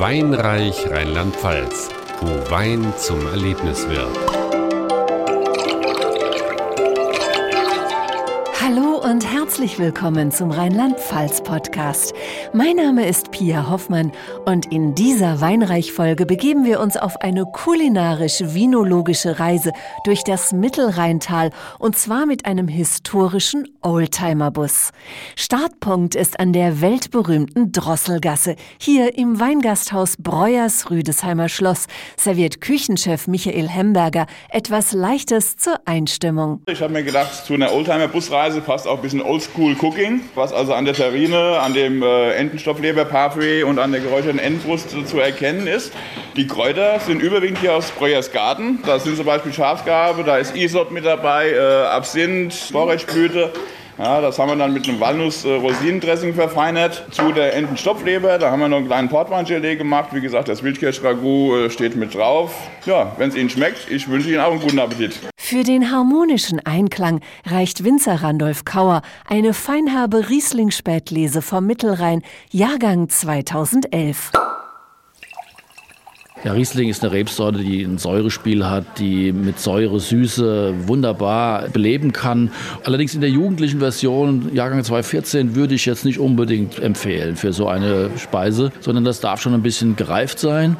Weinreich Rheinland-Pfalz, wo Wein zum Erlebnis wird. Und herzlich willkommen zum Rheinland-Pfalz-Podcast. Mein Name ist Pia Hoffmann und in dieser Weinreich-Folge begeben wir uns auf eine kulinarisch-vinologische Reise durch das Mittelrheintal und zwar mit einem historischen Oldtimer-Bus. Startpunkt ist an der weltberühmten Drosselgasse. Hier im Weingasthaus Breuers Rüdesheimer Schloss serviert Küchenchef Michael Hemberger etwas Leichtes zur Einstimmung. Ich habe mir gedacht, zu einer Oldtimer-Busreise passt auch ein bisschen Oldschool-Cooking, was also an der Terrine, an dem äh, Entenstoffleber-Parfait und an der geräucherten Entenbrust zu erkennen ist. Die Kräuter sind überwiegend hier aus Breuers Garten. Da sind zum Beispiel Schafsgabe, da ist Isot mit dabei, äh, Absinth, Borretschblüte. Ja, das haben wir dann mit einem Walnuss-Rosinendressing verfeinert. Zu der Entenstopfleber, da haben wir noch einen kleinen Portweingelee gemacht. Wie gesagt, das Wildkirschragout äh, steht mit drauf. Ja, wenn es Ihnen schmeckt, ich wünsche Ihnen auch einen guten Appetit. Für den harmonischen Einklang reicht Winzer Randolph Kauer eine feinherbe Riesling-Spätlese vom Mittelrhein, Jahrgang 2011. Ja, Riesling ist eine Rebsorte, die ein Säurespiel hat, die mit Säure, Süße wunderbar beleben kann. Allerdings in der jugendlichen Version, Jahrgang 2014, würde ich jetzt nicht unbedingt empfehlen für so eine Speise, sondern das darf schon ein bisschen gereift sein.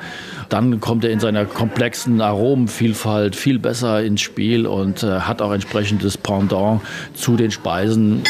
Dann kommt er in seiner komplexen Aromenvielfalt viel besser ins Spiel und äh, hat auch entsprechendes Pendant zu den Speisen.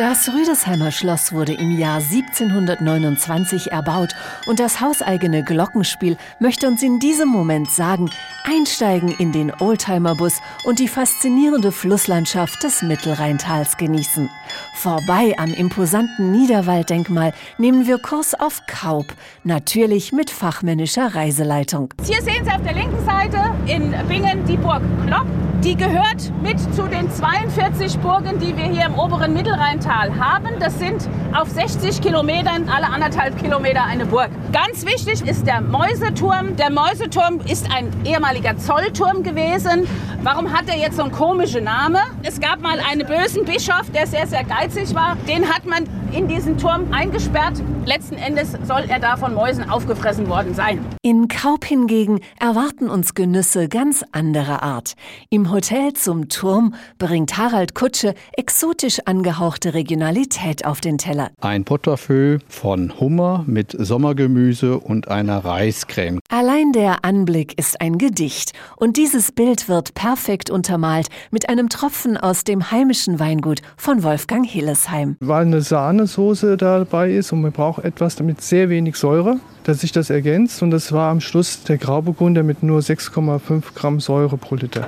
Das Rüdesheimer Schloss wurde im Jahr 1729 erbaut und das hauseigene Glockenspiel möchte uns in diesem Moment sagen, einsteigen in den Oldtimer-Bus und die faszinierende Flusslandschaft des Mittelrheintals genießen. Vorbei am imposanten Niederwalddenkmal nehmen wir Kurs auf Kaub, natürlich mit fachmännischer Reiseleitung. Hier sehen Sie auf der linken Seite in Bingen die Burg Klopp. Die gehört mit zu den 42 Burgen, die wir hier im oberen Mittelrheintal haben. Das sind auf 60 Kilometern, alle anderthalb Kilometer eine Burg. Ganz wichtig ist der Mäuseturm. Der Mäuseturm ist ein ehemaliger Zollturm gewesen. Warum hat er jetzt so einen komischen Namen? Es gab mal einen bösen Bischof, der sehr, sehr geizig war. Den hat man in diesen Turm eingesperrt. Letzten Endes soll er da von Mäusen aufgefressen worden sein. In Kaup hingegen erwarten uns Genüsse ganz anderer Art. Im Hotel zum Turm bringt Harald Kutsche exotisch angehauchte Regionalität auf den Teller. Ein Portefeuille von Hummer mit Sommergemüse und einer Reiscreme. Allein der Anblick ist ein Gedicht und dieses Bild wird perfekt untermalt mit einem Tropfen aus dem heimischen Weingut von Wolfgang Hillesheim. Weil eine Sahne Sahnesoße dabei ist und man braucht etwas damit sehr wenig Säure, dass sich das ergänzt. Und das war am Schluss der Grauburgunder mit nur 6,5 Gramm Säure pro Liter.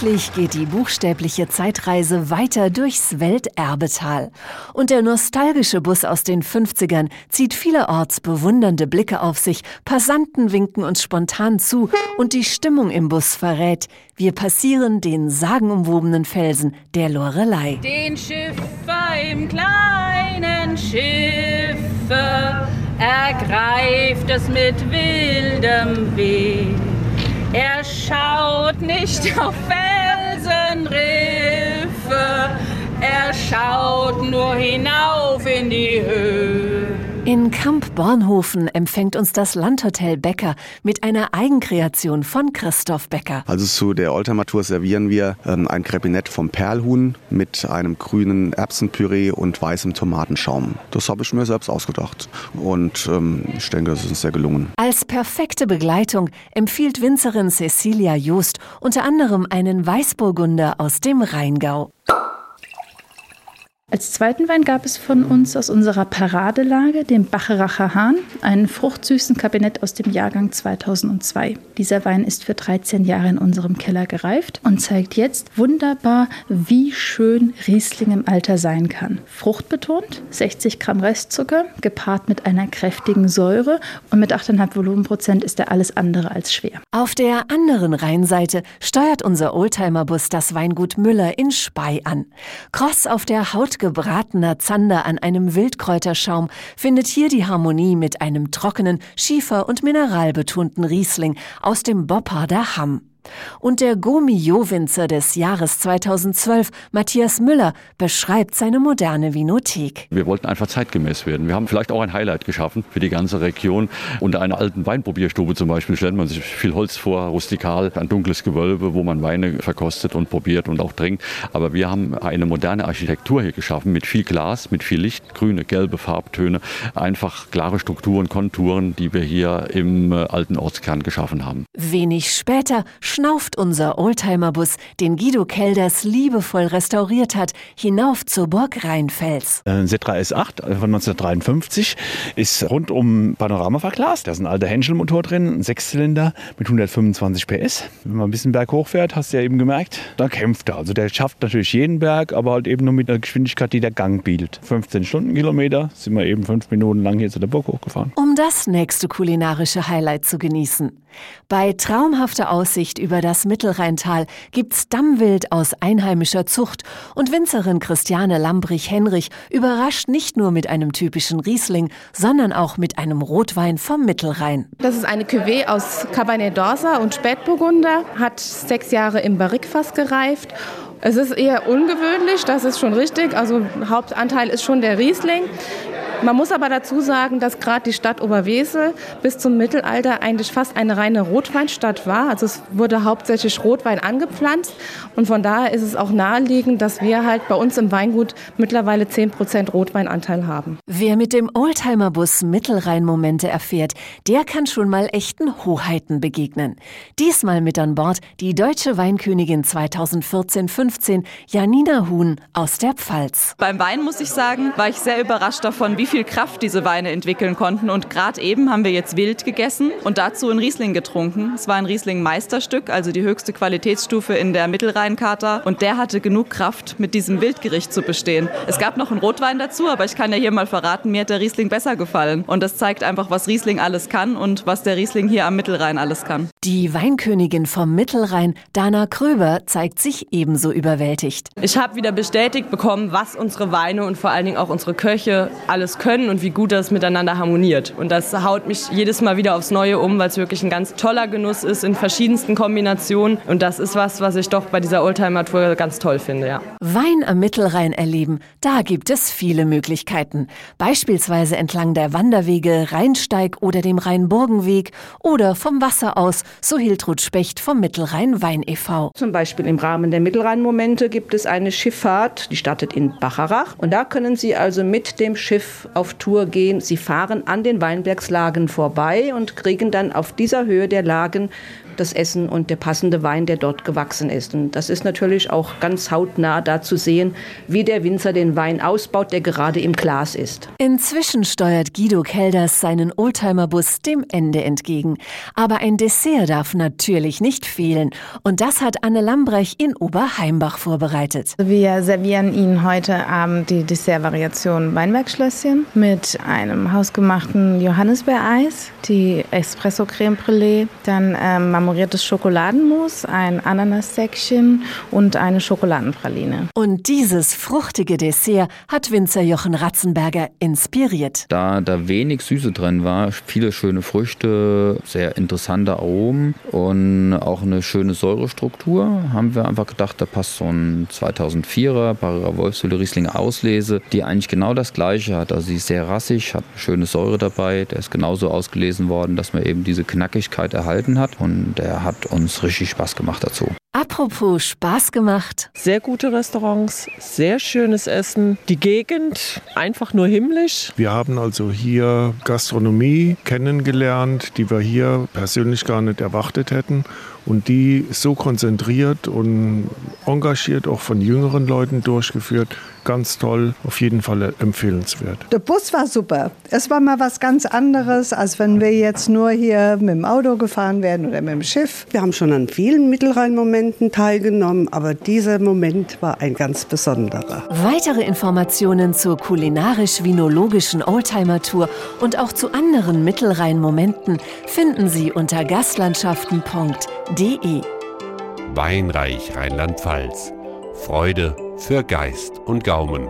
Gemütlich geht die buchstäbliche Zeitreise weiter durchs Welterbetal. Und der nostalgische Bus aus den 50ern zieht vielerorts bewundernde Blicke auf sich, Passanten winken uns spontan zu und die Stimmung im Bus verrät, wir passieren den sagenumwobenen Felsen der Lorelei. Den Schiffer im kleinen Schiffe ergreift es mit wildem Weh. Er schaut nicht auf Felsenriffe, er schaut nur hinauf in die Höhe. In Kamp Bornhofen empfängt uns das Landhotel Becker mit einer Eigenkreation von Christoph Becker. Also zu der Oldtimer-Tour servieren wir ähm, ein Krepinett vom Perlhuhn mit einem grünen Erbsenpüree und weißem Tomatenschaum. Das habe ich mir selbst ausgedacht und ähm, ich denke, es ist sehr gelungen. Als perfekte Begleitung empfiehlt Winzerin Cecilia Joost unter anderem einen Weißburgunder aus dem Rheingau. Als zweiten Wein gab es von uns aus unserer Paradelage den Bacheracher Hahn, einen fruchtsüßen Kabinett aus dem Jahrgang 2002. Dieser Wein ist für 13 Jahre in unserem Keller gereift und zeigt jetzt wunderbar, wie schön Riesling im Alter sein kann. Fruchtbetont, 60 Gramm Restzucker, gepaart mit einer kräftigen Säure und mit 8,5 Volumenprozent ist er alles andere als schwer. Auf der anderen Rheinseite steuert unser Oldtimer-Bus das Weingut Müller in Spey an. Kross auf der Haut gebratener Zander an einem Wildkräuterschaum findet hier die Harmonie mit einem trockenen, schiefer- und mineralbetonten Riesling aus dem Bopparder Hamm. Und der Gomio-Winzer des Jahres 2012, Matthias Müller, beschreibt seine moderne Vinothek. Wir wollten einfach zeitgemäß werden. Wir haben vielleicht auch ein Highlight geschaffen für die ganze Region. Unter einer alten Weinprobierstube zum Beispiel stellt man sich viel Holz vor, rustikal, ein dunkles Gewölbe, wo man Weine verkostet und probiert und auch trinkt. Aber wir haben eine moderne Architektur hier geschaffen mit viel Glas, mit viel Licht, grüne, gelbe Farbtöne, einfach klare Strukturen, Konturen, die wir hier im äh, alten Ortskern geschaffen haben. Wenig später schnauft unser Oldtimerbus, den Guido Kelders liebevoll restauriert hat, hinauf zur Burg Rheinfels. Ein Setra S8 von 1953 ist rundum Panorama verglast. Da ist ein alter Henschel-Motor drin, ein Sechszylinder mit 125 PS. Wenn man ein bisschen berghoch fährt, hast du ja eben gemerkt, da kämpft er. Also der schafft natürlich jeden Berg, aber halt eben nur mit einer Geschwindigkeit, die der Gang bietet. 15 Stundenkilometer sind wir eben fünf Minuten lang hier zu der Burg hochgefahren. Um das nächste kulinarische Highlight zu genießen. Bei traumhafter Aussicht über das Mittelrheintal gibt's Dammwild aus einheimischer Zucht und Winzerin Christiane Lambrich-Henrich überrascht nicht nur mit einem typischen Riesling, sondern auch mit einem Rotwein vom Mittelrhein. Das ist eine Cuvée aus Cabernet d'Orsa und Spätburgunder, hat sechs Jahre im Barrikfass gereift es ist eher ungewöhnlich, das ist schon richtig. Also Hauptanteil ist schon der Riesling. Man muss aber dazu sagen, dass gerade die Stadt Oberwesel bis zum Mittelalter eigentlich fast eine reine Rotweinstadt war. Also es wurde hauptsächlich Rotwein angepflanzt und von daher ist es auch naheliegend, dass wir halt bei uns im Weingut mittlerweile 10% Rotweinanteil haben. Wer mit dem Oldtimerbus Mittelrhein-Momente erfährt, der kann schon mal echten Hoheiten begegnen. Diesmal mit an Bord die deutsche Weinkönigin 2014-15, Janina Huhn aus der Pfalz. Beim Wein muss ich sagen, war ich sehr überrascht davon, wie viel Kraft diese Weine entwickeln konnten. Und gerade eben haben wir jetzt Wild gegessen und dazu ein Riesling getrunken. Es war ein Riesling-Meisterstück, also die höchste Qualitätsstufe in der Mittelrheinkata. Und der hatte genug Kraft, mit diesem Wildgericht zu bestehen. Es gab noch einen Rotwein dazu, aber ich kann ja hier mal verraten, mir hat der Riesling besser gefallen. Und das zeigt einfach, was Riesling alles kann und was der Riesling hier am Mittelrhein alles kann. Die Weinkönigin vom Mittelrhein, Dana Kröber, zeigt sich ebenso überwältigt. Ich habe wieder bestätigt bekommen, was unsere Weine und vor allen Dingen auch unsere Köche alles können und wie gut das miteinander harmoniert. Und das haut mich jedes Mal wieder aufs Neue um, weil es wirklich ein ganz toller Genuss ist in verschiedensten Kombinationen. Und das ist was, was ich doch bei dieser Oldtimer-Tour ganz toll finde. Ja. Wein am Mittelrhein erleben, da gibt es viele Möglichkeiten. Beispielsweise entlang der Wanderwege Rheinsteig oder dem Rheinburgenweg oder vom Wasser aus, so Hiltrud Specht vom Mittelrhein Wein e.V. Zum Beispiel im Rahmen der Mittelrhein-Momente gibt es eine Schifffahrt, die startet in Bacharach. Und da können Sie also mit dem Schiff auf Tour gehen. Sie fahren an den Weinbergslagen vorbei und kriegen dann auf dieser Höhe der Lagen das Essen und der passende Wein, der dort gewachsen ist. Und das ist natürlich auch ganz hautnah da zu sehen, wie der Winzer den Wein ausbaut, der gerade im Glas ist. Inzwischen steuert Guido Kelders seinen Oldtimerbus dem Ende entgegen. Aber ein Dessert darf natürlich nicht fehlen. Und das hat Anne Lambrech in Oberheimbach vorbereitet. Wir servieren Ihnen heute Abend die Dessertvariation Weinbergschlösschen mit einem hausgemachten Johannisbeereis, die Espresso Creme Brûlée, dann ähm, marmoriertes Schokoladenmus, ein Ananassäckchen und eine Schokoladenpraline. Und dieses fruchtige Dessert hat Winzer Jochen Ratzenberger inspiriert. Da da wenig Süße drin war, viele schöne Früchte, sehr interessante Aromen und auch eine schöne Säurestruktur, haben wir einfach gedacht, da passt so ein 2004er Barriera Wolfshülle Riesling Auslese, die eigentlich genau das gleiche hat. Also sie ist sehr rassig, hat eine schöne Säure dabei, der ist genauso ausgelesen worden, dass man eben diese Knackigkeit erhalten hat und der hat uns richtig Spaß gemacht dazu. Apropos Spaß gemacht. Sehr gute Restaurants, sehr schönes Essen. Die Gegend einfach nur himmlisch. Wir haben also hier Gastronomie kennengelernt, die wir hier persönlich gar nicht erwartet hätten und die so konzentriert und engagiert auch von jüngeren Leuten durchgeführt. Ganz toll, auf jeden Fall empfehlenswert. Der Bus war super. Es war mal was ganz anderes, als wenn wir jetzt nur hier mit dem Auto gefahren werden oder mit dem Schiff. Wir haben schon an vielen Mittelrhein-Momenten teilgenommen, aber dieser Moment war ein ganz besonderer. Weitere Informationen zur kulinarisch-vinologischen Oldtimer-Tour und auch zu anderen Mittelrhein-Momenten finden Sie unter gastlandschaften.de. Weinreich Rheinland-Pfalz. Freude für Geist und Gaumen.